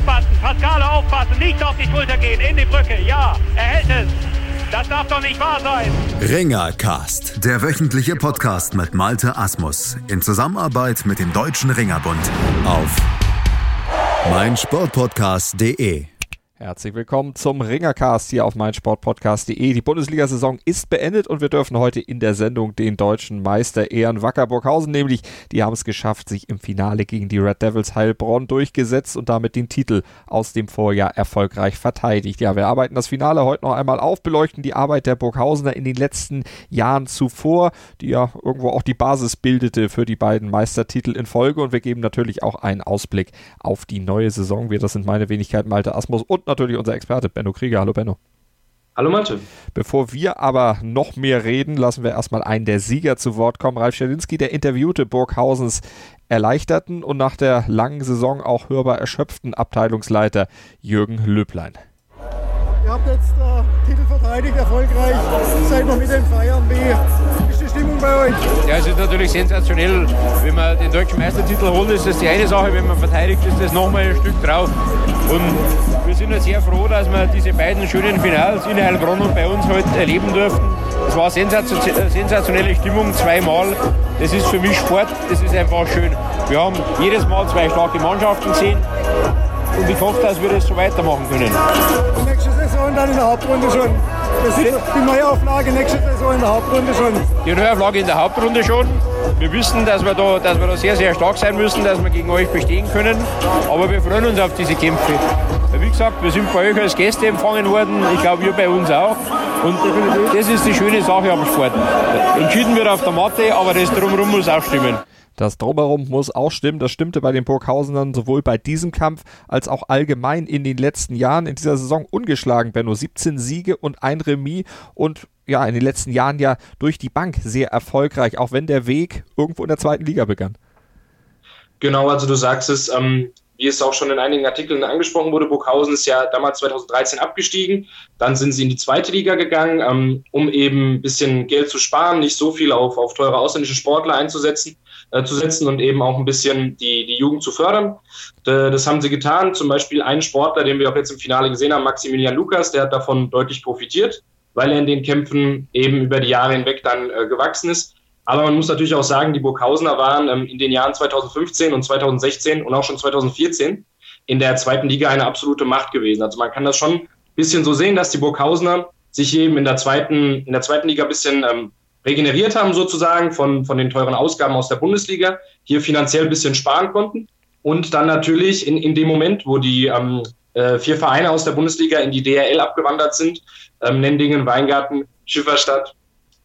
Aufpassen, Pascale aufpassen, nicht auf die Schulter gehen, in die Brücke, ja, er hält es. Das darf doch nicht wahr sein. Ringercast, der wöchentliche Podcast mit Malte Asmus in Zusammenarbeit mit dem Deutschen Ringerbund auf meinsportpodcast.de. Herzlich willkommen zum Ringercast hier auf meinsportpodcast.de. Die Bundesliga-Saison ist beendet und wir dürfen heute in der Sendung den deutschen Meister ehren. Wacker Burghausen nämlich, die haben es geschafft, sich im Finale gegen die Red Devils Heilbronn durchgesetzt und damit den Titel aus dem Vorjahr erfolgreich verteidigt. Ja, wir arbeiten das Finale heute noch einmal auf, beleuchten die Arbeit der Burghausener in den letzten Jahren zuvor, die ja irgendwo auch die Basis bildete für die beiden Meistertitel in Folge und wir geben natürlich auch einen Ausblick auf die neue Saison. Wir, das sind meine Wenigkeit Malte Asmus und natürlich unser Experte Benno Krieger. Hallo Benno. Hallo Malte. Bevor wir aber noch mehr reden, lassen wir erstmal einen der Sieger zu Wort kommen. Ralf Schelinski, der interviewte Burghausens erleichterten und nach der langen Saison auch hörbar erschöpften Abteilungsleiter Jürgen Löblein. Ihr habt jetzt äh, Titel verteidigt, erfolgreich. Seid noch mit dem Feiern. Wie ist die Stimmung bei euch? Ja, es ist natürlich sensationell. Wenn man den deutschen Meistertitel holt, ist das die eine Sache. Wenn man verteidigt, ist das nochmal ein Stück drauf. Und wir sind ja sehr froh, dass wir diese beiden schönen Finals in Heilbronn und bei uns heute erleben durften. Es war sensationelle Stimmung zweimal. Das ist für mich Sport, das ist einfach schön. Wir haben jedes Mal zwei starke Mannschaften gesehen und ich hoffe, dass wir das so weitermachen können. Und nächste Saison dann in der Hauptrunde schon. Das ist die Neuauflage nächste Saison in der Hauptrunde schon. Die Neuauflage in der Hauptrunde schon. Wir wissen, dass wir, da, dass wir da sehr, sehr stark sein müssen, dass wir gegen euch bestehen können. Aber wir freuen uns auf diese Kämpfe. Wie gesagt, wir sind bei euch als Gäste empfangen worden. Ich glaube, ihr bei uns auch. Und das ist die schöne Sache am Sport. Entschieden wird auf der Matte, aber das Drumherum muss auch stimmen. Das Drumherum muss auch stimmen. Das stimmte bei den Burghausenern sowohl bei diesem Kampf als auch allgemein in den letzten Jahren. In dieser Saison ungeschlagen, Benno. 17 Siege und ein Remis und ja, in den letzten Jahren ja durch die Bank sehr erfolgreich, auch wenn der Weg irgendwo in der zweiten Liga begann. Genau, also du sagst es, ähm, wie es auch schon in einigen Artikeln angesprochen wurde, Burghausen ist ja damals 2013 abgestiegen. Dann sind sie in die zweite Liga gegangen, ähm, um eben ein bisschen Geld zu sparen, nicht so viel auf, auf teure ausländische Sportler einzusetzen äh, zu setzen und eben auch ein bisschen die, die Jugend zu fördern. Äh, das haben sie getan. Zum Beispiel ein Sportler, den wir auch jetzt im Finale gesehen haben, Maximilian Lukas, der hat davon deutlich profitiert, weil er in den Kämpfen eben über die Jahre hinweg dann äh, gewachsen ist. Aber man muss natürlich auch sagen, die Burghausener waren ähm, in den Jahren 2015 und 2016 und auch schon 2014 in der zweiten Liga eine absolute Macht gewesen. Also man kann das schon ein bisschen so sehen, dass die Burghausener sich eben in der zweiten, in der zweiten Liga ein bisschen ähm, regeneriert haben sozusagen von, von den teuren Ausgaben aus der Bundesliga, hier finanziell ein bisschen sparen konnten und dann natürlich in, in dem Moment, wo die ähm, äh, vier Vereine aus der Bundesliga in die DRL abgewandert sind, ähm, Nendingen, Weingarten, Schifferstadt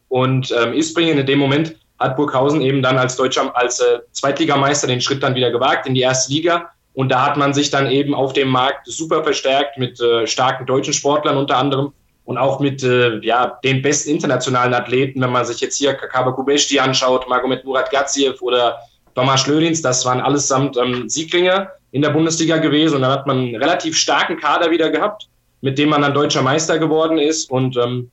und ähm, Isbringen, in dem Moment hat Burghausen eben dann als deutscher, als äh, Zweitligameister den Schritt dann wieder gewagt in die erste Liga. Und da hat man sich dann eben auf dem Markt super verstärkt mit äh, starken deutschen Sportlern unter anderem und auch mit äh, ja, den besten internationalen Athleten, wenn man sich jetzt hier Kakaba Kubeshti anschaut, Magomed Murat Gaziev oder Thomas Schlödins, das waren allesamt ähm, Siegringe in der Bundesliga gewesen. Und dann hat man einen relativ starken Kader wieder gehabt, mit dem man dann deutscher Meister geworden ist. Und ähm,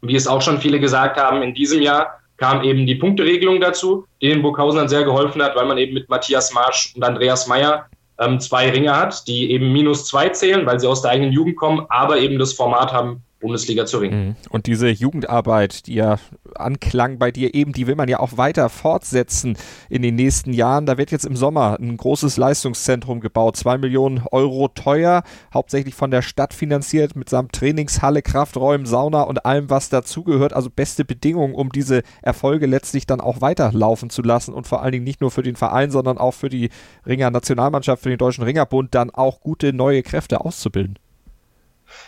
wie es auch schon viele gesagt haben, in diesem Jahr kam eben die Punkteregelung dazu, die den Burghausen sehr geholfen hat, weil man eben mit Matthias Marsch und Andreas Meyer ähm, zwei Ringe hat, die eben minus zwei zählen, weil sie aus der eigenen Jugend kommen, aber eben das Format haben, Bundesliga zu ringen. Mhm. Und diese Jugendarbeit, die ja anklang bei dir eben, die will man ja auch weiter fortsetzen in den nächsten Jahren. Da wird jetzt im Sommer ein großes Leistungszentrum gebaut, zwei Millionen Euro teuer, hauptsächlich von der Stadt finanziert, mitsamt Trainingshalle, Krafträumen, Sauna und allem, was dazugehört. Also beste Bedingungen, um diese Erfolge letztlich dann auch weiterlaufen zu lassen und vor allen Dingen nicht nur für den Verein, sondern auch für die Ringer Nationalmannschaft, für den Deutschen Ringerbund dann auch gute neue Kräfte auszubilden.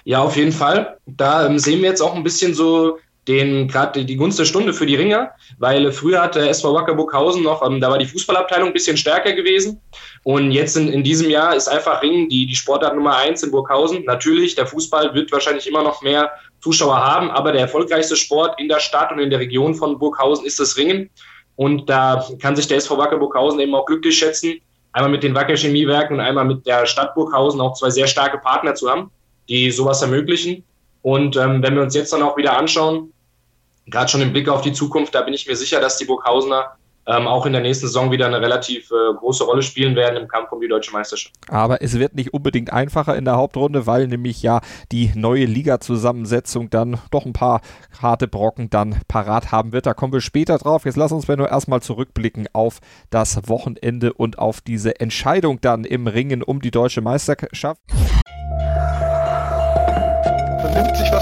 Ja, auf jeden Fall. Da ähm, sehen wir jetzt auch ein bisschen so den gerade die Gunst der Stunde für die Ringer, weil früher hatte SV Wacker Burghausen noch, ähm, da war die Fußballabteilung ein bisschen stärker gewesen und jetzt in, in diesem Jahr ist einfach Ringen die, die Sportart Nummer eins in Burghausen. Natürlich, der Fußball wird wahrscheinlich immer noch mehr Zuschauer haben, aber der erfolgreichste Sport in der Stadt und in der Region von Burghausen ist das Ringen und da kann sich der SV Wacker Burghausen eben auch glücklich schätzen, einmal mit den Wacker Chemiewerken und einmal mit der Stadt Burghausen auch zwei sehr starke Partner zu haben die sowas ermöglichen. Und ähm, wenn wir uns jetzt dann auch wieder anschauen, gerade schon im Blick auf die Zukunft, da bin ich mir sicher, dass die Burghausener ähm, auch in der nächsten Saison wieder eine relativ äh, große Rolle spielen werden im Kampf um die deutsche Meisterschaft. Aber es wird nicht unbedingt einfacher in der Hauptrunde, weil nämlich ja die neue Liga-Zusammensetzung dann doch ein paar harte Brocken dann parat haben wird. Da kommen wir später drauf. Jetzt lass uns nur erstmal zurückblicken auf das Wochenende und auf diese Entscheidung dann im Ringen um die deutsche Meisterschaft.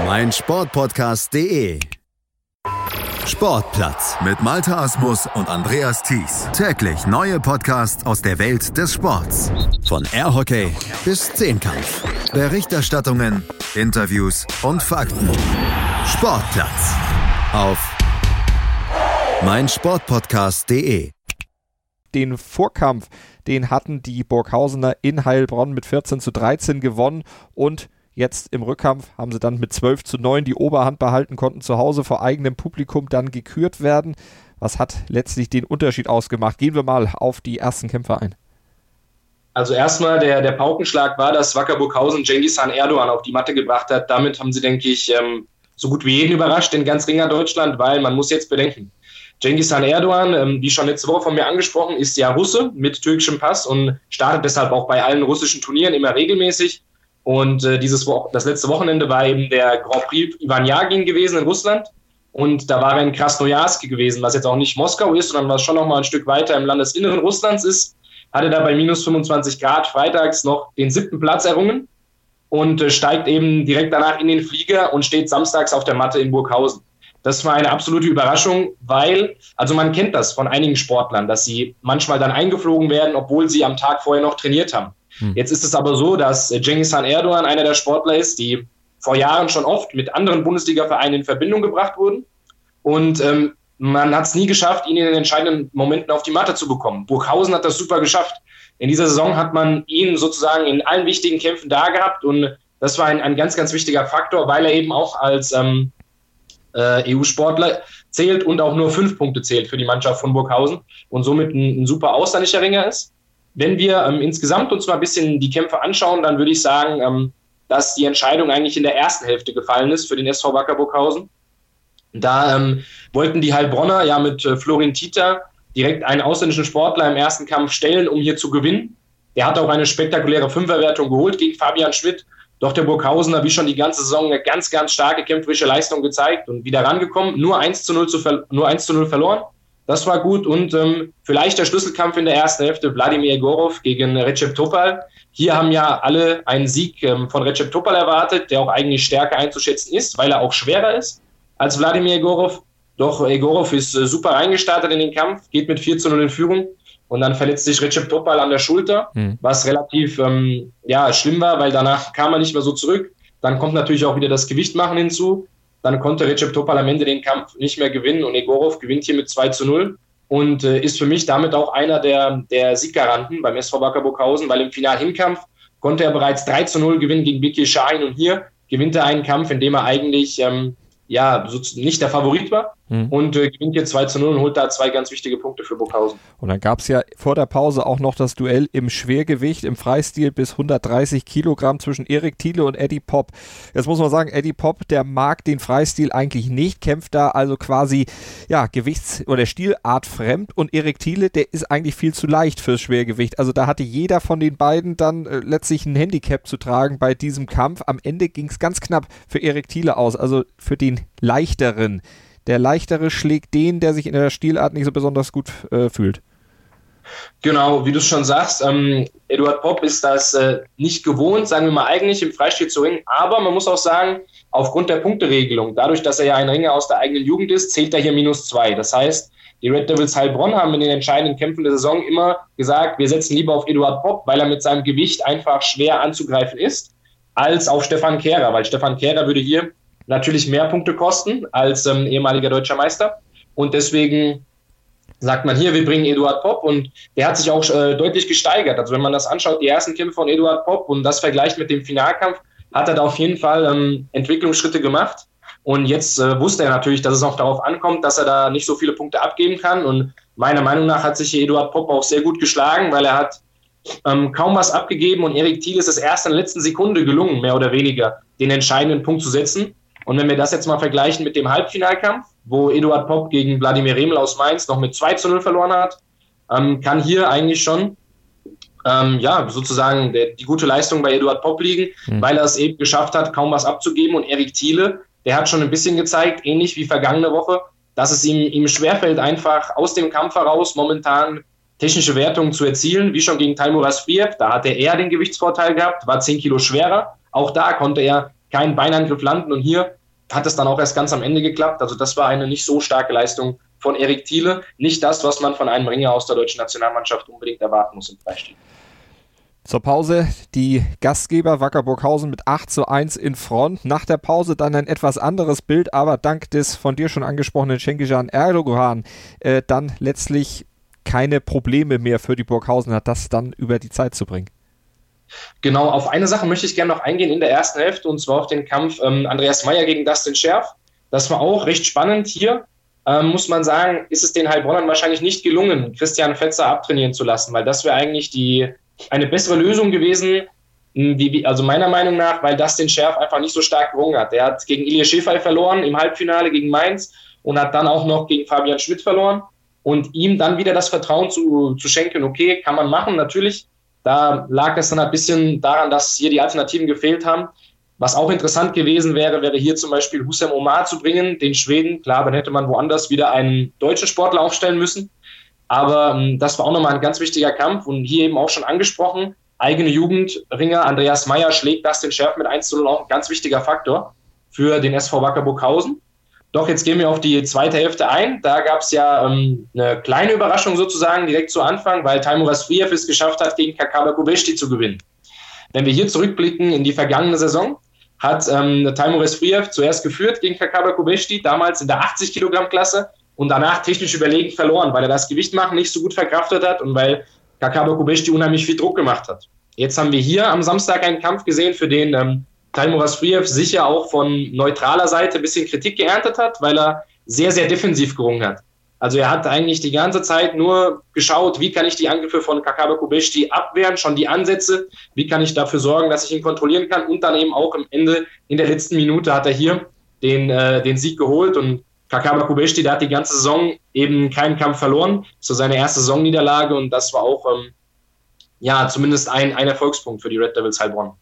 meinsportpodcast.de. Sportplatz mit Malte Asmus und Andreas Thies. Täglich neue Podcasts aus der Welt des Sports. Von Airhockey bis Zehnkampf. Berichterstattungen, Interviews und Fakten. Sportplatz auf meinsportpodcast.de. Den Vorkampf, den hatten die Burghausener in Heilbronn mit 14 zu 13 gewonnen und Jetzt im Rückkampf haben sie dann mit 12 zu 9 die Oberhand behalten, konnten zu Hause vor eigenem Publikum dann gekürt werden. Was hat letztlich den Unterschied ausgemacht? Gehen wir mal auf die ersten Kämpfer ein. Also erstmal der, der Paukenschlag war, dass Wacker Burghausen Genghis Han Erdogan auf die Matte gebracht hat. Damit haben sie, denke ich, ähm, so gut wie jeden überrascht in ganz Ringer Deutschland, weil man muss jetzt bedenken, Genghis Han Erdogan, ähm, wie schon letzte Woche von mir angesprochen, ist ja Russe mit türkischem Pass und startet deshalb auch bei allen russischen Turnieren immer regelmäßig. Und äh, dieses Wo das letzte Wochenende war eben der Grand Prix Ivan Yagin gewesen in Russland. Und da war er in Krasnojarsk gewesen, was jetzt auch nicht Moskau ist, sondern was schon noch mal ein Stück weiter im Landesinneren Russlands ist. Hatte da bei minus 25 Grad freitags noch den siebten Platz errungen und äh, steigt eben direkt danach in den Flieger und steht samstags auf der Matte in Burghausen. Das war eine absolute Überraschung, weil, also man kennt das von einigen Sportlern, dass sie manchmal dann eingeflogen werden, obwohl sie am Tag vorher noch trainiert haben. Hm. Jetzt ist es aber so, dass Cengiz Han Erdogan einer der Sportler ist, die vor Jahren schon oft mit anderen Bundesliga-Vereinen in Verbindung gebracht wurden. Und ähm, man hat es nie geschafft, ihn in den entscheidenden Momenten auf die Matte zu bekommen. Burghausen hat das super geschafft. In dieser Saison hat man ihn sozusagen in allen wichtigen Kämpfen da gehabt und das war ein, ein ganz, ganz wichtiger Faktor, weil er eben auch als ähm, äh, EU-Sportler zählt und auch nur fünf Punkte zählt für die Mannschaft von Burghausen und somit ein, ein super ausländischer Ringer ist. Wenn wir ähm, insgesamt uns mal ein bisschen die Kämpfe anschauen, dann würde ich sagen, ähm, dass die Entscheidung eigentlich in der ersten Hälfte gefallen ist für den SV Wacker Burghausen. Da ähm, wollten die Heilbronner ja mit äh, Florin Tita direkt einen ausländischen Sportler im ersten Kampf stellen, um hier zu gewinnen. Der hat auch eine spektakuläre Fünferwertung geholt gegen Fabian Schmidt. Doch der Burghausener, wie schon die ganze Saison, eine ganz, ganz starke kämpferische Leistung gezeigt und wieder rangekommen. Nur 1 zu 0, zu nur 1 zu 0 verloren. Das war gut und ähm, vielleicht der Schlüsselkampf in der ersten Hälfte Wladimir Egorov gegen Recep Topal. Hier haben ja alle einen Sieg ähm, von Recep Topal erwartet, der auch eigentlich stärker einzuschätzen ist, weil er auch schwerer ist als Wladimir Egorov. Doch Egorov ist äh, super reingestartet in den Kampf, geht mit 4 zu 0 in Führung und dann verletzt sich Recep Topal an der Schulter, mhm. was relativ ähm, ja, schlimm war, weil danach kam er nicht mehr so zurück. Dann kommt natürlich auch wieder das Gewicht machen hinzu. Dann konnte Recep Topal am Ende den Kampf nicht mehr gewinnen und Egorov gewinnt hier mit 2 zu 0 und äh, ist für mich damit auch einer der, der Sieggaranten beim SV Wacker Burghausen, weil im Finalhinkampf konnte er bereits 3 zu 0 gewinnen gegen Vicky Schein und hier gewinnt er einen Kampf, in dem er eigentlich ähm, ja, nicht der Favorit war mhm. und äh, gewinnt hier 2 zu 0 und holt da zwei ganz wichtige Punkte für Burghausen. Und dann gab es ja vor der Pause auch noch das Duell im Schwergewicht, im Freistil bis 130 Kilogramm zwischen Erik Thiele und Eddie Pop. Jetzt muss man sagen, Eddie Pop, der mag den Freistil eigentlich nicht, kämpft da also quasi, ja, Gewichts- oder Stilart fremd und Erik Thiele, der ist eigentlich viel zu leicht fürs Schwergewicht. Also da hatte jeder von den beiden dann äh, letztlich ein Handicap zu tragen bei diesem Kampf. Am Ende ging es ganz knapp für Erik Thiele aus, also für den leichteren. Der leichtere schlägt den, der sich in der Stilart nicht so besonders gut äh, fühlt. Genau, wie du schon sagst, ähm, Eduard Popp ist das äh, nicht gewohnt, sagen wir mal eigentlich im Freistil zu ringen, aber man muss auch sagen, aufgrund der Punkteregelung, dadurch, dass er ja ein Ringer aus der eigenen Jugend ist, zählt er hier minus zwei. Das heißt, die Red Devils Heilbronn haben in den entscheidenden Kämpfen der Saison immer gesagt, wir setzen lieber auf Eduard Popp, weil er mit seinem Gewicht einfach schwer anzugreifen ist, als auf Stefan Kehrer, weil Stefan Kehrer würde hier natürlich mehr Punkte kosten als ähm, ehemaliger deutscher Meister. Und deswegen sagt man hier, wir bringen Eduard Popp und der hat sich auch äh, deutlich gesteigert. Also wenn man das anschaut, die ersten Kämpfe von Eduard Popp und das vergleicht mit dem Finalkampf, hat er da auf jeden Fall ähm, Entwicklungsschritte gemacht. Und jetzt äh, wusste er natürlich, dass es auch darauf ankommt, dass er da nicht so viele Punkte abgeben kann. Und meiner Meinung nach hat sich Eduard Popp auch sehr gut geschlagen, weil er hat ähm, kaum was abgegeben und Erik Thiel ist es erst in der letzten Sekunde gelungen, mehr oder weniger, den entscheidenden Punkt zu setzen. Und wenn wir das jetzt mal vergleichen mit dem Halbfinalkampf, wo Eduard Popp gegen Wladimir Remel aus Mainz noch mit 2 zu 0 verloren hat, ähm, kann hier eigentlich schon ähm, ja, sozusagen der, die gute Leistung bei Eduard Popp liegen, mhm. weil er es eben geschafft hat, kaum was abzugeben. Und Erik Thiele, der hat schon ein bisschen gezeigt, ähnlich wie vergangene Woche, dass es ihm, ihm schwerfällt, einfach aus dem Kampf heraus momentan technische Wertungen zu erzielen, wie schon gegen Taimur Asfiev. Da hatte er den Gewichtsvorteil gehabt, war 10 Kilo schwerer. Auch da konnte er keinen Beinangriff landen und hier hat es dann auch erst ganz am Ende geklappt. Also das war eine nicht so starke Leistung von Erik Thiele. Nicht das, was man von einem Ringer aus der deutschen Nationalmannschaft unbedingt erwarten muss im Freistil. Zur Pause die Gastgeber Wacker Burghausen mit 8 zu 1 in Front. Nach der Pause dann ein etwas anderes Bild, aber dank des von dir schon angesprochenen Schenkijan Erdogan äh, dann letztlich keine Probleme mehr für die Burghausen hat, das dann über die Zeit zu bringen. Genau, auf eine Sache möchte ich gerne noch eingehen in der ersten Hälfte und zwar auf den Kampf ähm, Andreas Meyer gegen Dustin Scherf. Das war auch recht spannend hier. Ähm, muss man sagen, ist es den Heilbronnern wahrscheinlich nicht gelungen, Christian Fetzer abtrainieren zu lassen, weil das wäre eigentlich die, eine bessere Lösung gewesen, wie, also meiner Meinung nach, weil Dustin Scherf einfach nicht so stark gerungen hat. Er hat gegen Ilya Schäfer verloren im Halbfinale gegen Mainz und hat dann auch noch gegen Fabian Schmidt verloren. Und ihm dann wieder das Vertrauen zu, zu schenken, okay, kann man machen, natürlich, da lag es dann ein bisschen daran, dass hier die Alternativen gefehlt haben. Was auch interessant gewesen wäre, wäre hier zum Beispiel Hussein Omar zu bringen, den Schweden. Klar, dann hätte man woanders wieder einen deutschen Sportler aufstellen müssen. Aber ähm, das war auch nochmal ein ganz wichtiger Kampf und hier eben auch schon angesprochen. Eigene Jugendringer Andreas Meyer schlägt das den Schärf mit 1 zu 0 auch ein ganz wichtiger Faktor für den SV Wacker Burghausen. Doch, jetzt gehen wir auf die zweite Hälfte ein. Da gab es ja ähm, eine kleine Überraschung sozusagen direkt zu Anfang, weil Taimuras Friev es geschafft hat, gegen Kakaba Kubeshti zu gewinnen. Wenn wir hier zurückblicken in die vergangene Saison, hat ähm, Taimuras Friev zuerst geführt gegen Kakaba Kubeshti, damals in der 80 Kilogramm Klasse und danach technisch überlegen verloren, weil er das Gewicht machen nicht so gut verkraftet hat und weil Kakaba Kubeshti unheimlich viel Druck gemacht hat. Jetzt haben wir hier am Samstag einen Kampf gesehen, für den ähm, Taimur Asfriev sicher auch von neutraler Seite ein bisschen Kritik geerntet hat, weil er sehr, sehr defensiv gerungen hat. Also er hat eigentlich die ganze Zeit nur geschaut, wie kann ich die Angriffe von Kakaba Kubeshti abwehren, schon die Ansätze, wie kann ich dafür sorgen, dass ich ihn kontrollieren kann und dann eben auch am Ende in der letzten Minute hat er hier den, äh, den Sieg geholt und Kakaba Kubeshti, der hat die ganze Saison eben keinen Kampf verloren, so seine erste Saisonniederlage und das war auch ähm, ja zumindest ein, ein Erfolgspunkt für die Red Devils Heilbronn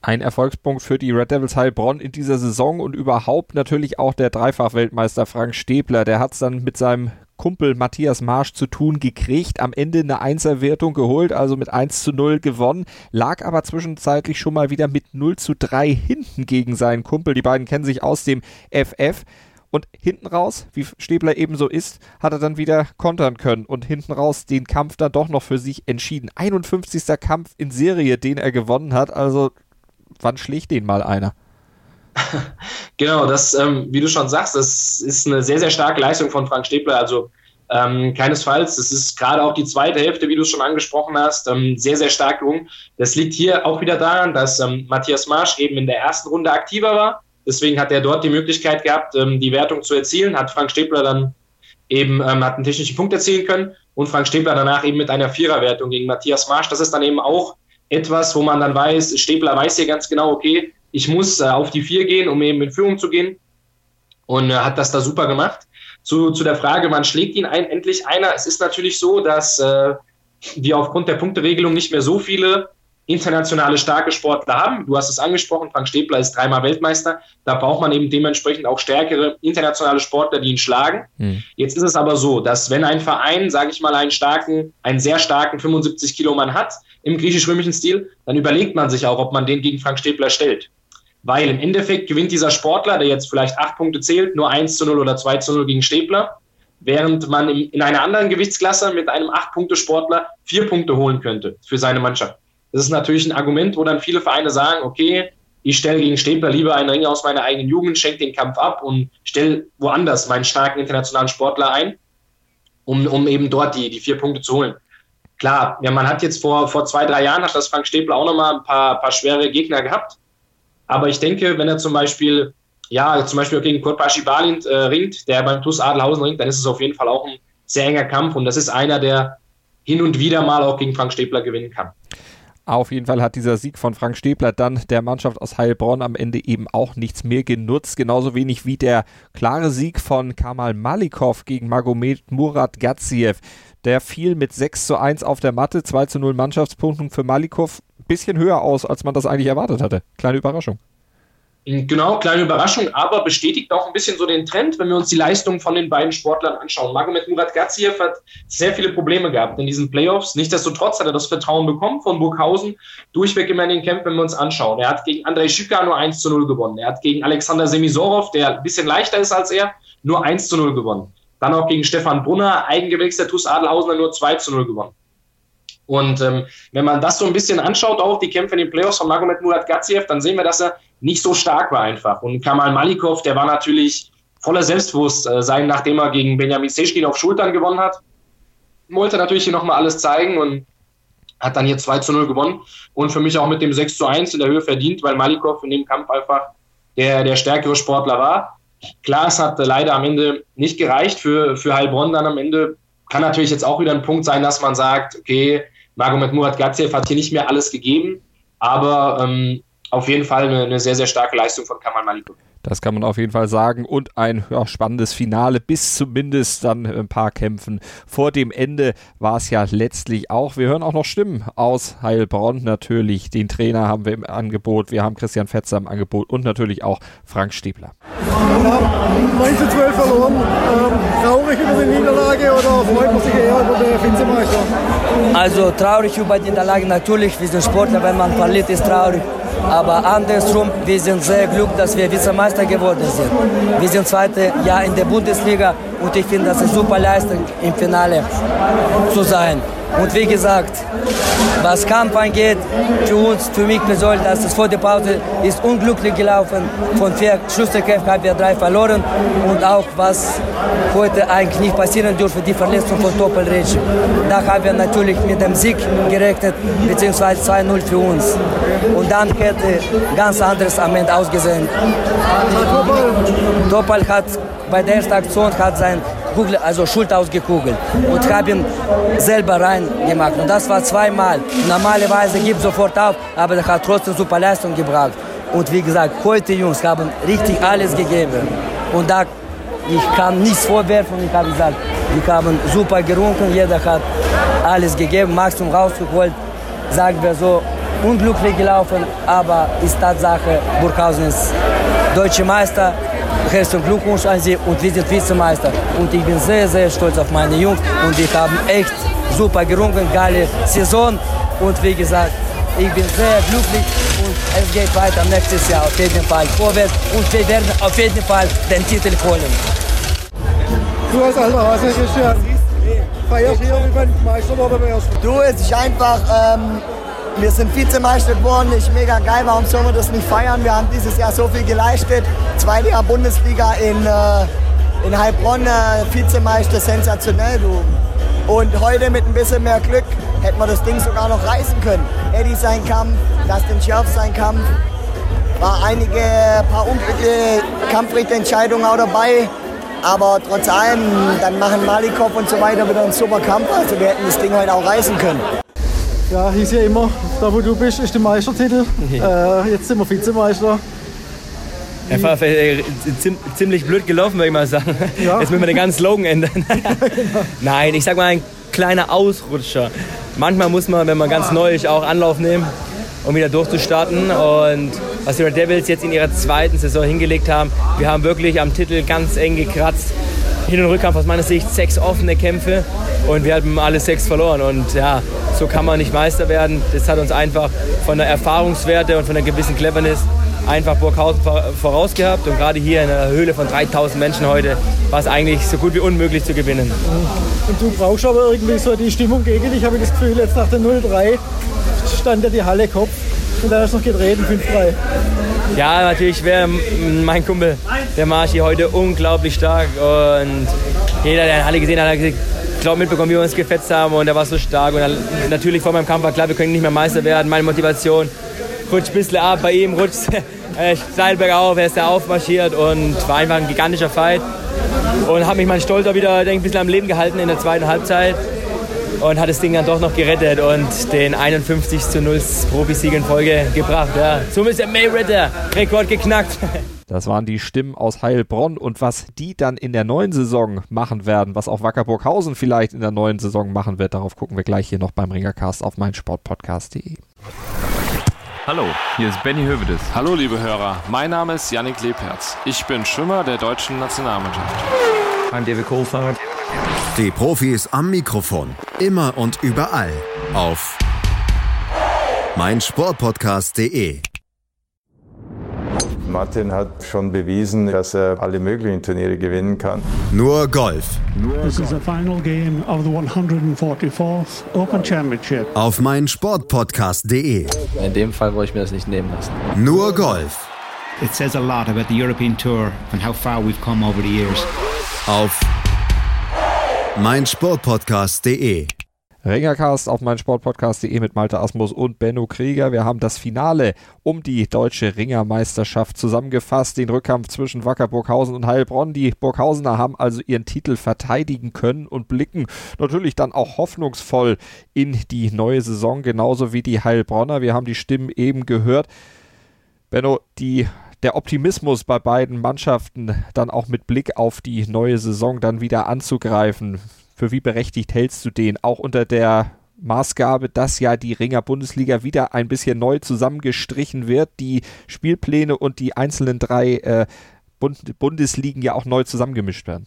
ein Erfolgspunkt für die Red Devils Heilbronn in dieser Saison und überhaupt natürlich auch der Dreifach-Weltmeister Frank Stäbler. Der hat es dann mit seinem Kumpel Matthias Marsch zu tun gekriegt, am Ende eine Einserwertung geholt, also mit 1 zu 0 gewonnen, lag aber zwischenzeitlich schon mal wieder mit 0 zu 3 hinten gegen seinen Kumpel. Die beiden kennen sich aus dem FF. Und hinten raus, wie Stäbler ebenso ist, hat er dann wieder kontern können und hinten raus den Kampf dann doch noch für sich entschieden. 51. Kampf in Serie, den er gewonnen hat. Also wann schlägt den mal einer? genau, das, ähm, wie du schon sagst, das ist eine sehr, sehr starke Leistung von Frank Stäbler. Also ähm, keinesfalls. Das ist gerade auch die zweite Hälfte, wie du es schon angesprochen hast, ähm, sehr, sehr stark gelungen. Das liegt hier auch wieder daran, dass ähm, Matthias Marsch eben in der ersten Runde aktiver war. Deswegen hat er dort die Möglichkeit gehabt, ähm, die Wertung zu erzielen. Hat Frank Stäbler dann eben ähm, hat einen technischen Punkt erzielen können und Frank Stäbler danach eben mit einer Viererwertung gegen Matthias Marsch. Das ist dann eben auch etwas, wo man dann weiß, Stäbler weiß hier ganz genau, okay, ich muss äh, auf die vier gehen, um eben in Führung zu gehen. Und äh, hat das da super gemacht. Zu, zu der Frage, wann schlägt ihn ein, endlich einer? Es ist natürlich so, dass äh, wir aufgrund der Punkteregelung nicht mehr so viele internationale starke Sportler haben. Du hast es angesprochen, Frank Stäbler ist dreimal Weltmeister. Da braucht man eben dementsprechend auch stärkere internationale Sportler, die ihn schlagen. Mhm. Jetzt ist es aber so, dass wenn ein Verein, sage ich mal, einen starken, einen sehr starken 75 Kilo Mann hat im griechisch-römischen Stil, dann überlegt man sich auch, ob man den gegen Frank Stäbler stellt. Weil im Endeffekt gewinnt dieser Sportler, der jetzt vielleicht acht Punkte zählt, nur 1 zu 0 oder 2 zu 0 gegen Stäbler, während man in einer anderen Gewichtsklasse mit einem acht Punkte Sportler vier Punkte holen könnte für seine Mannschaft. Das ist natürlich ein Argument, wo dann viele Vereine sagen, okay, ich stelle gegen Stäbler lieber einen Ring aus meiner eigenen Jugend, schenke den Kampf ab und stelle woanders meinen starken internationalen Sportler ein. um, um eben dort die, die vier Punkte zu holen. Klar, ja, man hat jetzt vor, vor zwei, drei Jahren, hat das Frank Stäbler auch nochmal ein paar, paar schwere Gegner gehabt. Aber ich denke, wenn er zum Beispiel, ja, zum Beispiel gegen Kurt Balint äh, ringt, der beim TuS Adelhausen ringt, dann ist es auf jeden Fall auch ein sehr enger Kampf und das ist einer, der hin und wieder mal auch gegen Frank Stäbler gewinnen kann. Auf jeden Fall hat dieser Sieg von Frank Stäbler dann der Mannschaft aus Heilbronn am Ende eben auch nichts mehr genutzt. Genauso wenig wie der klare Sieg von Kamal Malikov gegen Magomed Murat Gaziev. Der fiel mit 6 zu 1 auf der Matte, 2 zu 0 Mannschaftspunkten für Malikov. Bisschen höher aus, als man das eigentlich erwartet hatte. Kleine Überraschung. Genau, kleine Überraschung, aber bestätigt auch ein bisschen so den Trend, wenn wir uns die Leistung von den beiden Sportlern anschauen. Magomed Murat Gaziev hat sehr viele Probleme gehabt in diesen Playoffs. Nichtsdestotrotz hat er das Vertrauen bekommen von Burghausen, durchweg immer in den Kämpfen, wenn wir uns anschauen. Er hat gegen Andrei Schüka nur 1 zu 0 gewonnen. Er hat gegen Alexander Semisorov, der ein bisschen leichter ist als er, nur 1 zu 0 gewonnen. Dann auch gegen Stefan Brunner, Eigengewächs der TuS Adelhausen, nur 2 zu 0 gewonnen. Und ähm, wenn man das so ein bisschen anschaut, auch die Kämpfe in den Playoffs von Magomed Murat Gaziev, dann sehen wir, dass er nicht so stark war einfach. Und Kamal Malikov, der war natürlich voller Selbstbewusstsein, nachdem er gegen Benjamin Seschkin auf Schultern gewonnen hat. Wollte natürlich hier nochmal alles zeigen und hat dann hier 2 zu 0 gewonnen. Und für mich auch mit dem 6 zu 1 in der Höhe verdient, weil Malikov in dem Kampf einfach der, der stärkere Sportler war. Klar, es hat leider am Ende nicht gereicht für, für Heilbronn dann am Ende. Kann natürlich jetzt auch wieder ein Punkt sein, dass man sagt, okay, Magomed Murat Gaziev hat hier nicht mehr alles gegeben, aber ähm, auf jeden Fall eine, eine, sehr, sehr starke Leistung von Kamal Malikov. Das kann man auf jeden Fall sagen. Und ein ja, spannendes Finale, bis zumindest dann ein paar Kämpfen. Vor dem Ende war es ja letztlich auch. Wir hören auch noch Stimmen aus Heilbronn natürlich. Den Trainer haben wir im Angebot. Wir haben Christian Fetzer im Angebot und natürlich auch Frank Stäbler. Wir haben 9 zu 12 verloren. Ähm, traurig über die Niederlage oder freut man sich eher über den Vizemeister? Also traurig über die Niederlage natürlich. Wir sind Sportler, wenn man verliert, ist traurig. Aber andersrum, wir sind sehr glücklich, dass wir Vizemeister geworden sind. Wir sind zweite Jahr in der Bundesliga und ich finde, das ist super Leistung im Finale zu sein. Und wie gesagt, was Kampf angeht, für uns, für mich persönlich, dass es vor der Pause ist unglücklich gelaufen. Von vier Schlusskämpfen haben wir drei verloren. Und auch was heute eigentlich nicht passieren dürfte, die Verletzung von Doppelreich. Da haben wir natürlich mit dem Sieg gerechnet, beziehungsweise 2-0 für uns. Und dann hätte ganz anderes am Ende ausgesehen. Doppel hat bei der ersten Aktion hat sein Kugel, also Schulter ausgekugelt und habe ihn selber reingemacht. Und das war zweimal. Normalerweise gibt sofort auf, aber er hat trotzdem super Leistung gebracht. Und wie gesagt, heute Jungs haben richtig alles gegeben. Und da ich kann nichts vorwerfen. Ich habe gesagt, die haben super gerungen, jeder hat alles gegeben, Maximum rausgeholt. Sagen wir so, unglücklich gelaufen, aber ist Tatsache, Burghausen ist deutscher Meister herzlichen Glückwunsch an Sie und wir sind Vizemeister. Und ich bin sehr, sehr stolz auf meine Jungs und die haben echt super gerungen, geile Saison. Und wie gesagt, ich bin sehr glücklich und es geht weiter nächstes Jahr auf jeden Fall vorwärts und wir werden auf jeden Fall den Titel holen. Du als alter Hase, Christian, feierst hier, wie beim Meister oder du? es ist einfach, ähm, wir sind Vizemeister geworden, ist mega geil, warum sollen wir das nicht feiern? Wir haben dieses Jahr so viel geleistet zweite Jahr Bundesliga in, äh, in Heilbronn, äh, Vizemeister, sensationell, du. Und heute mit ein bisschen mehr Glück hätten wir das Ding sogar noch reißen können. Eddie sein Kampf, Dustin Scherf sein Kampf, war einige paar unglückliche Kampfrichterentscheidungen auch dabei. Aber trotz allem, dann machen Malikov und so weiter wieder einen super Kampf. Also wir hätten das Ding heute auch reißen können. Ja, hieß ja immer, da wo du bist, ist der Meistertitel. Äh, jetzt sind wir Vizemeister. Er war äh, ziemlich blöd gelaufen, würde ich mal sagen. Ja. Jetzt müssen wir den ganzen Slogan ändern. Nein, ich sag mal ein kleiner Ausrutscher. Manchmal muss man, wenn man ganz neu ist, auch Anlauf nehmen, um wieder durchzustarten. Und was die Red Devils jetzt in ihrer zweiten Saison hingelegt haben, wir haben wirklich am Titel ganz eng gekratzt. Hin- und Rückkampf aus meiner Sicht sechs offene Kämpfe und wir haben alle sechs verloren. Und ja, so kann man nicht Meister werden. Das hat uns einfach von der Erfahrungswerte und von einer gewissen Cleverness einfach Burghausen voraus gehabt. Und gerade hier in einer Höhle von 3000 Menschen heute war es eigentlich so gut wie unmöglich zu gewinnen. Und du brauchst aber irgendwie so die Stimmung gegen dich. Ich habe das Gefühl, jetzt nach der 0-3 stand ja die Halle Kopf. Und da ist noch gedreht, 5-3. Ja, natürlich wäre mein Kumpel, der Marsch hier heute unglaublich stark. Und jeder, der in Halle gesehen hat, hat gesagt, glaube, mitbekommen, wie wir uns gefetzt haben und er war so stark. Und dann, natürlich vor meinem Kampf war klar, wir können nicht mehr Meister werden. Meine Motivation rutscht ein bisschen ab, bei ihm rutscht äh, steil bergauf, er ist da aufmarschiert und war einfach ein gigantischer Fight. Und hat mich mein Stolzer wieder denke, ein bisschen am Leben gehalten in der zweiten Halbzeit und hat das Ding dann doch noch gerettet und den 51 zu 0 Profisieg in Folge gebracht. Ja. Somit ist der Mayweather Rekord geknackt. Das waren die Stimmen aus Heilbronn und was die dann in der neuen Saison machen werden, was auch Wackerburghausen vielleicht in der neuen Saison machen wird, darauf gucken wir gleich hier noch beim Ringercast auf meinsportpodcast.de. Hallo, hier ist Benny Hövedes. Hallo liebe Hörer, mein Name ist Yannick Lebherz. Ich bin Schwimmer der deutschen Nationalmannschaft. I'm David Kohlfahrt. Die Profis am Mikrofon, immer und überall auf meinsportpodcast.de. Martin hat schon bewiesen, dass er alle möglichen Turniere gewinnen kann. Nur Golf. This is the final game of the 144th Open Championship. Auf meinsportpodcast.de. In dem Fall wollte ich mir das nicht nehmen lassen. Nur Golf. It says a lot about the European Tour and how far we've come over the years. Auf meinsportpodcast.de. Ringercast auf meinsportpodcast.de mit Malte Asmus und Benno Krieger. Wir haben das Finale um die deutsche Ringermeisterschaft zusammengefasst. Den Rückkampf zwischen Wacker Burghausen und Heilbronn. Die Burghausener haben also ihren Titel verteidigen können und blicken natürlich dann auch hoffnungsvoll in die neue Saison, genauso wie die Heilbronner. Wir haben die Stimmen eben gehört. Benno, die der Optimismus bei beiden Mannschaften dann auch mit Blick auf die neue Saison dann wieder anzugreifen. Für wie berechtigt hältst du den? Auch unter der Maßgabe, dass ja die Ringer Bundesliga wieder ein bisschen neu zusammengestrichen wird, die Spielpläne und die einzelnen drei äh, Bund Bundesligen ja auch neu zusammengemischt werden.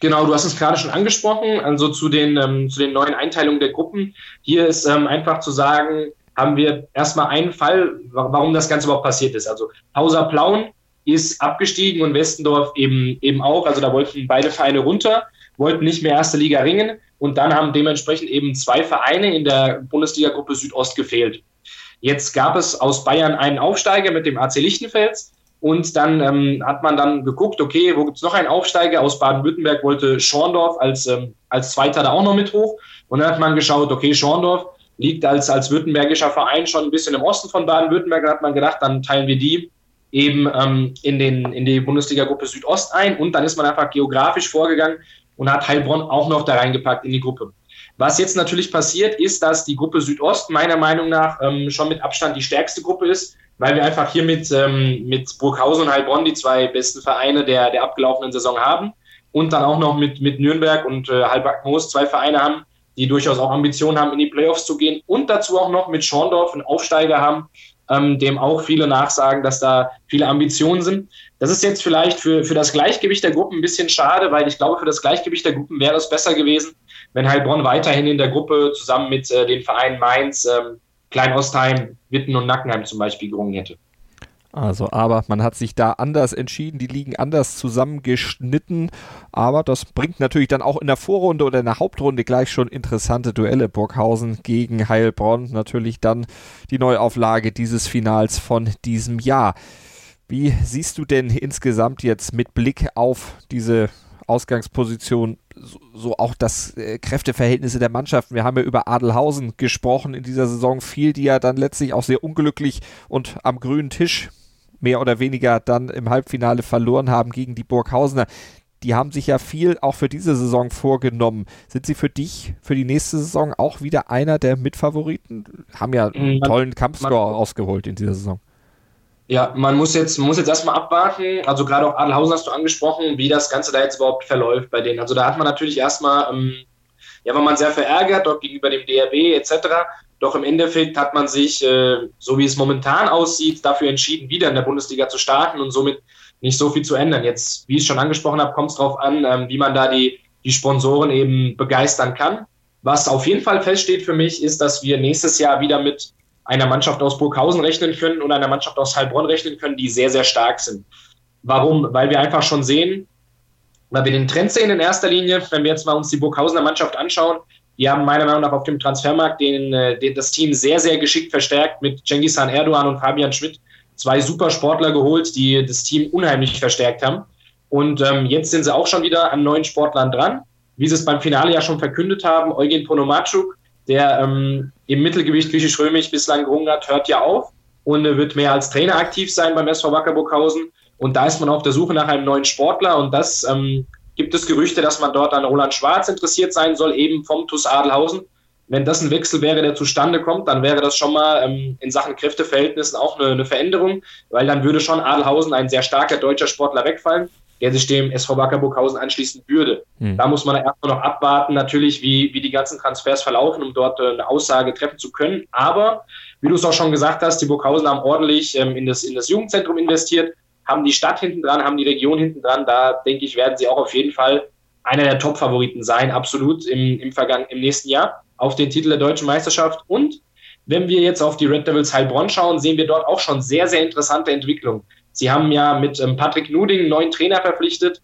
Genau, du hast es gerade schon angesprochen, also zu den, ähm, zu den neuen Einteilungen der Gruppen. Hier ist ähm, einfach zu sagen, haben wir erstmal einen Fall, warum das Ganze überhaupt passiert ist. Also Hauser Plauen ist abgestiegen und Westendorf eben, eben auch. Also da wollten beide Vereine runter, wollten nicht mehr erste Liga ringen und dann haben dementsprechend eben zwei Vereine in der Bundesliga-Gruppe Südost gefehlt. Jetzt gab es aus Bayern einen Aufsteiger mit dem AC Lichtenfels und dann ähm, hat man dann geguckt, okay, wo gibt es noch einen Aufsteiger? Aus Baden-Württemberg wollte Schorndorf als, ähm, als Zweiter da auch noch mit hoch. Und dann hat man geschaut, okay, Schorndorf liegt als, als württembergischer Verein schon ein bisschen im Osten von Baden-Württemberg. Da hat man gedacht, dann teilen wir die eben ähm, in, den, in die Bundesliga-Gruppe Südost ein. Und dann ist man einfach geografisch vorgegangen und hat Heilbronn auch noch da reingepackt in die Gruppe. Was jetzt natürlich passiert, ist, dass die Gruppe Südost meiner Meinung nach ähm, schon mit Abstand die stärkste Gruppe ist, weil wir einfach hier mit, ähm, mit Burghausen und Heilbronn die zwei besten Vereine der, der abgelaufenen Saison haben und dann auch noch mit, mit Nürnberg und äh, Halbach-Moos zwei Vereine haben, die durchaus auch Ambitionen haben, in die Playoffs zu gehen und dazu auch noch mit Schorndorf einen Aufsteiger haben, ähm, dem auch viele nachsagen, dass da viele Ambitionen sind. Das ist jetzt vielleicht für, für das Gleichgewicht der Gruppen ein bisschen schade, weil ich glaube, für das Gleichgewicht der Gruppen wäre es besser gewesen, wenn Heilbronn weiterhin in der Gruppe zusammen mit äh, den Vereinen Mainz, ähm, Kleinostheim, Witten und Nackenheim zum Beispiel gerungen hätte. Also, aber man hat sich da anders entschieden, die liegen anders zusammengeschnitten, aber das bringt natürlich dann auch in der Vorrunde oder in der Hauptrunde gleich schon interessante Duelle. Burghausen gegen Heilbronn, natürlich dann die Neuauflage dieses Finals von diesem Jahr. Wie siehst du denn insgesamt jetzt mit Blick auf diese Ausgangsposition so, so auch das äh, Kräfteverhältnisse der Mannschaften. Wir haben ja über Adelhausen gesprochen in dieser Saison, viel, die ja dann letztlich auch sehr unglücklich und am grünen Tisch mehr oder weniger dann im Halbfinale verloren haben gegen die Burghausener. Die haben sich ja viel auch für diese Saison vorgenommen. Sind sie für dich für die nächste Saison auch wieder einer der Mitfavoriten? Haben ja einen tollen Kampfscore rausgeholt in dieser Saison. Ja, man muss jetzt, muss jetzt erstmal abwarten. Also gerade auch Adelhausen hast du angesprochen, wie das Ganze da jetzt überhaupt verläuft bei denen. Also da hat man natürlich erstmal, ähm, ja, war man sehr verärgert, dort gegenüber dem DRB etc. Doch im Endeffekt hat man sich, äh, so wie es momentan aussieht, dafür entschieden, wieder in der Bundesliga zu starten und somit nicht so viel zu ändern. Jetzt, wie ich schon angesprochen habe, kommt es darauf an, ähm, wie man da die, die Sponsoren eben begeistern kann. Was auf jeden Fall feststeht für mich, ist, dass wir nächstes Jahr wieder mit einer Mannschaft aus Burghausen rechnen können und einer Mannschaft aus Heilbronn rechnen können, die sehr, sehr stark sind. Warum? Weil wir einfach schon sehen, weil wir den Trend sehen in erster Linie, wenn wir jetzt mal uns die Burghausener Mannschaft anschauen, die haben meiner Meinung nach auf dem Transfermarkt den, äh, den, das Team sehr, sehr geschickt verstärkt mit Cengiz Erdogan und Fabian Schmidt. Zwei super Sportler geholt, die das Team unheimlich verstärkt haben. Und ähm, jetzt sind sie auch schon wieder an neuen Sportlern dran. wie sie es beim Finale ja schon verkündet haben, Eugen Ponomatschuk, der ähm, im Mittelgewicht griechisch-römisch bislang gerungen hat, hört ja auf und äh, wird mehr als Trainer aktiv sein beim SV Wacker Burghausen. Und da ist man auf der Suche nach einem neuen Sportler und das ähm, gibt es Gerüchte, dass man dort an Roland Schwarz interessiert sein soll, eben vom TuS Adelhausen. Wenn das ein Wechsel wäre, der zustande kommt, dann wäre das schon mal ähm, in Sachen Kräfteverhältnissen auch eine, eine, Veränderung, weil dann würde schon Adelhausen ein sehr starker deutscher Sportler wegfallen, der sich dem SV Wacker Burghausen anschließen würde. Hm. Da muss man erstmal noch abwarten, natürlich, wie, wie die ganzen Transfers verlaufen, um dort äh, eine Aussage treffen zu können. Aber, wie du es auch schon gesagt hast, die Burghausen haben ordentlich ähm, in, das, in das Jugendzentrum investiert, haben die Stadt hinten dran, haben die Region hinten dran. Da denke ich, werden sie auch auf jeden Fall einer der Top-Favoriten sein, absolut im, im, Vergangen, im nächsten Jahr auf den Titel der deutschen Meisterschaft. Und wenn wir jetzt auf die Red Devils Heilbronn schauen, sehen wir dort auch schon sehr, sehr interessante Entwicklungen. Sie haben ja mit ähm, Patrick Nuding einen neuen Trainer verpflichtet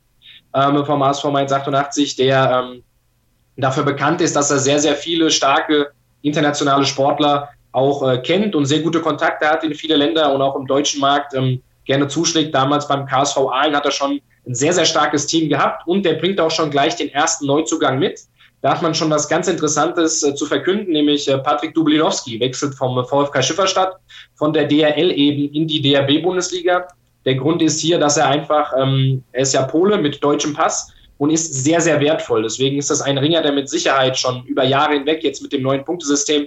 ähm, vom ASV Mainz 88, der ähm, dafür bekannt ist, dass er sehr, sehr viele starke internationale Sportler auch äh, kennt und sehr gute Kontakte hat in viele Länder und auch im deutschen Markt ähm, gerne zuschlägt. Damals beim KSV Aalen hat er schon ein sehr, sehr starkes Team gehabt und der bringt auch schon gleich den ersten Neuzugang mit. Da hat man schon was ganz Interessantes äh, zu verkünden, nämlich äh, Patrick Dublinowski wechselt vom VfK Schifferstadt von der DRL eben in die DRB-Bundesliga. Der Grund ist hier, dass er einfach, ähm, er ist ja Pole mit deutschem Pass und ist sehr, sehr wertvoll. Deswegen ist das ein Ringer, der mit Sicherheit schon über Jahre hinweg jetzt mit dem neuen Punktesystem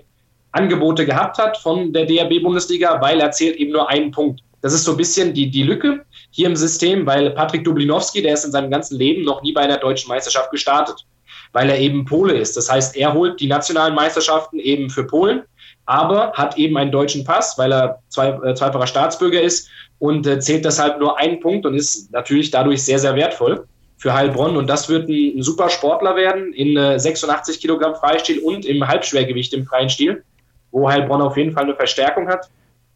Angebote gehabt hat von der DRB-Bundesliga, weil er zählt eben nur einen Punkt. Das ist so ein bisschen die, die Lücke hier im System, weil Patrick Dublinowski, der ist in seinem ganzen Leben noch nie bei einer deutschen Meisterschaft gestartet, weil er eben Pole ist. Das heißt, er holt die nationalen Meisterschaften eben für Polen, aber hat eben einen deutschen Pass, weil er zwei, äh, zweifacher Staatsbürger ist und äh, zählt deshalb nur einen Punkt und ist natürlich dadurch sehr, sehr wertvoll für Heilbronn. Und das wird ein, ein super Sportler werden in äh, 86 Kilogramm Freistil und im Halbschwergewicht im freien Stil, wo Heilbronn auf jeden Fall eine Verstärkung hat.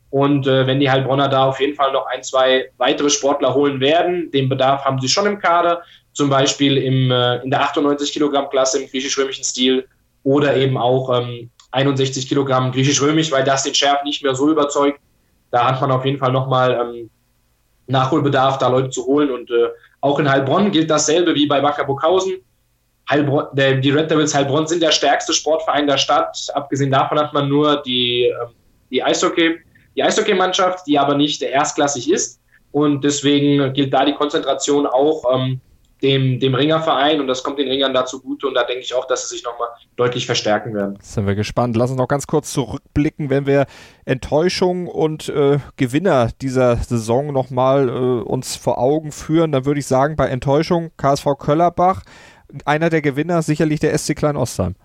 Und äh, wenn die Heilbronner da auf jeden Fall noch ein, zwei weitere Sportler holen werden, den Bedarf haben sie schon im Kader, zum Beispiel im, äh, in der 98 Kilogramm Klasse im griechisch-römischen Stil oder eben auch ähm, 61 Kilogramm griechisch-römisch, weil das den Schärf nicht mehr so überzeugt. Da hat man auf jeden Fall nochmal ähm, Nachholbedarf, da Leute zu holen. Und äh, auch in Heilbronn gilt dasselbe wie bei Wacker Burghausen. Heilbronn, der, die Red Devils Heilbronn sind der stärkste Sportverein der Stadt. Abgesehen davon hat man nur die, äh, die Eishockey die Eishockeymannschaft, die aber nicht erstklassig ist. Und deswegen gilt da die Konzentration auch ähm, dem, dem Ringerverein und das kommt den Ringern dazu gut und da denke ich auch, dass sie sich nochmal deutlich verstärken werden. Sind wir gespannt. Lass uns noch ganz kurz zurückblicken, wenn wir Enttäuschung und äh, Gewinner dieser Saison nochmal äh, uns vor Augen führen, dann würde ich sagen, bei Enttäuschung KSV Köllerbach, einer der Gewinner sicherlich der SC Klein Ostheim.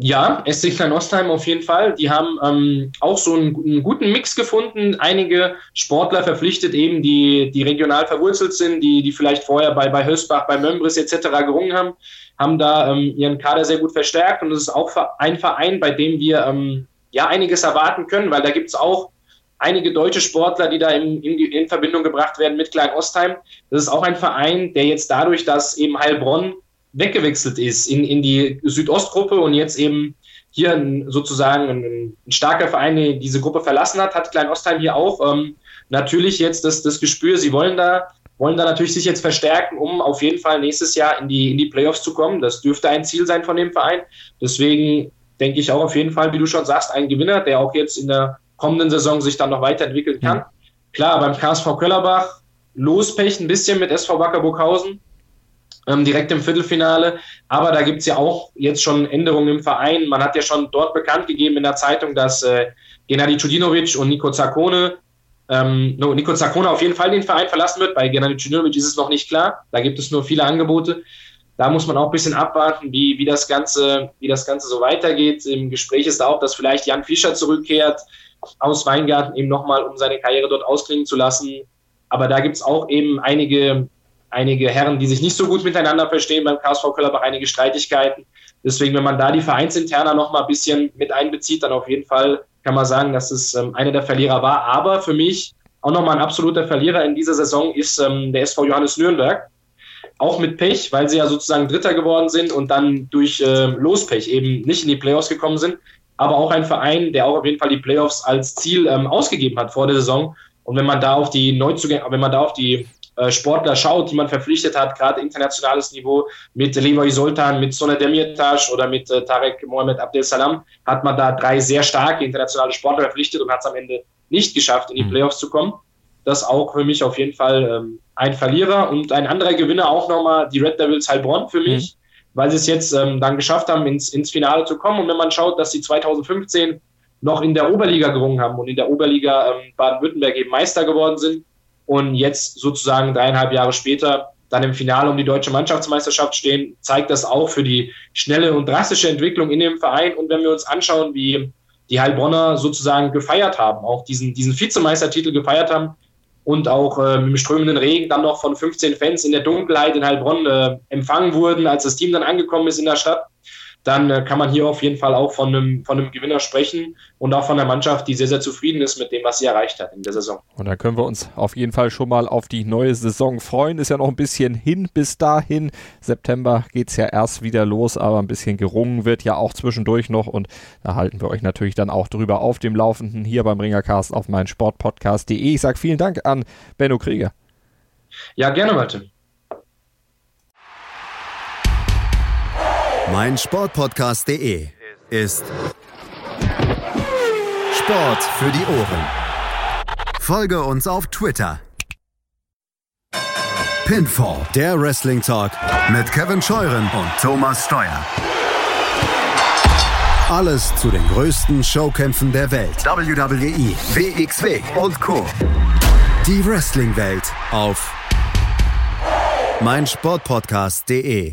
Ja, SC Klein-Ostheim auf jeden Fall. Die haben ähm, auch so einen, einen, guten Mix gefunden. Einige Sportler verpflichtet eben, die, die regional verwurzelt sind, die, die vielleicht vorher bei, bei Hösbach, bei Mömbris etc. gerungen haben, haben da ähm, ihren Kader sehr gut verstärkt. Und es ist auch ein Verein, bei dem wir ähm, ja einiges erwarten können, weil da gibt es auch einige deutsche Sportler, die da in, in, in Verbindung gebracht werden mit Klein-Ostheim. Das ist auch ein Verein, der jetzt dadurch, dass eben Heilbronn weggewechselt ist in, in die Südostgruppe und jetzt eben hier ein, sozusagen ein, ein, starker Verein diese Gruppe verlassen hat, hat Klein Ostheim hier auch ähm, natürlich jetzt das, das Gespür, sie wollen da, wollen da natürlich sich jetzt verstärken, um auf jeden Fall nächstes Jahr in die, in die Playoffs zu kommen. Das dürfte ein Ziel sein von dem Verein. Deswegen denke ich auch auf jeden Fall, wie du schon sagst, ein Gewinner, der auch jetzt in der kommenden Saison sich dann noch weiterentwickeln kann. Mhm. Klar, beim KSV Köllerbach Lospech ein bisschen mit SV Wacker Burghausen ähm, direkt im Viertelfinale. Aber da gibt es ja auch jetzt schon Änderungen im Verein. Man hat ja schon dort bekannt gegeben in der Zeitung, dass äh, Gennady Cudinovic und Nico Zaccone, ähm, no, Nico Zaccone auf jeden Fall den Verein verlassen wird. Bei Gennady Cudinovic ist es noch nicht klar. Da gibt es nur viele Angebote. Da muss man auch ein bisschen abwarten, wie, wie, das Ganze, wie das Ganze so weitergeht. Im Gespräch ist auch, dass vielleicht Jan Fischer zurückkehrt aus Weingarten, eben nochmal, um seine Karriere dort ausklingen zu lassen. Aber da gibt es auch eben einige einige Herren, die sich nicht so gut miteinander verstehen beim KSV Köllerbach, einige Streitigkeiten. Deswegen, wenn man da die Vereinsinterner noch mal ein bisschen mit einbezieht, dann auf jeden Fall kann man sagen, dass es ähm, einer der Verlierer war. Aber für mich auch nochmal ein absoluter Verlierer in dieser Saison ist ähm, der SV Johannes Nürnberg. Auch mit Pech, weil sie ja sozusagen Dritter geworden sind und dann durch äh, Lospech eben nicht in die Playoffs gekommen sind. Aber auch ein Verein, der auch auf jeden Fall die Playoffs als Ziel ähm, ausgegeben hat vor der Saison. Und wenn man da auf die Neuzugänge, wenn man da auf die Sportler schaut, die man verpflichtet hat, gerade internationales Niveau mit Leroy Sultan, mit Sonne Demirtas oder mit äh, Tarek Mohamed Abdel Salam, hat man da drei sehr starke internationale Sportler verpflichtet und hat es am Ende nicht geschafft, in die mhm. Playoffs zu kommen. Das auch für mich auf jeden Fall ähm, ein Verlierer und ein anderer Gewinner auch nochmal die Red Devils Heilbronn für mich, mhm. weil sie es jetzt ähm, dann geschafft haben, ins, ins Finale zu kommen. Und wenn man schaut, dass sie 2015 noch in der Oberliga gerungen haben und in der Oberliga ähm, Baden-Württemberg eben Meister geworden sind und jetzt sozusagen dreieinhalb Jahre später dann im Finale um die deutsche Mannschaftsmeisterschaft stehen, zeigt das auch für die schnelle und drastische Entwicklung in dem Verein. Und wenn wir uns anschauen, wie die Heilbronner sozusagen gefeiert haben, auch diesen, diesen Vizemeistertitel gefeiert haben und auch äh, dem strömenden Regen dann noch von 15 Fans in der Dunkelheit in Heilbronn äh, empfangen wurden, als das Team dann angekommen ist in der Stadt, dann äh, kann man hier auf jeden Fall auch von einem, von einem Gewinner sprechen und auch von der Mannschaft, die sehr, sehr zufrieden ist mit dem, was sie erreicht hat in der Saison. Und da können wir uns auf jeden Fall schon mal auf die neue Saison freuen. Ist ja noch ein bisschen hin bis dahin. September geht es ja erst wieder los, aber ein bisschen gerungen wird ja auch zwischendurch noch und da halten wir euch natürlich dann auch drüber auf dem Laufenden hier beim Ringercast auf meinsportpodcast.de. Ich sage vielen Dank an Benno Krieger. Ja, gerne, Martin. Mein Sportpodcast.de ist Sport für die Ohren. Folge uns auf Twitter. Pinfall, der Wrestling Talk mit Kevin Scheuren und Thomas Steuer. Alles zu den größten Showkämpfen der Welt. WWE, WXW und Co. Die Wrestling-Welt auf meinsportpodcast.de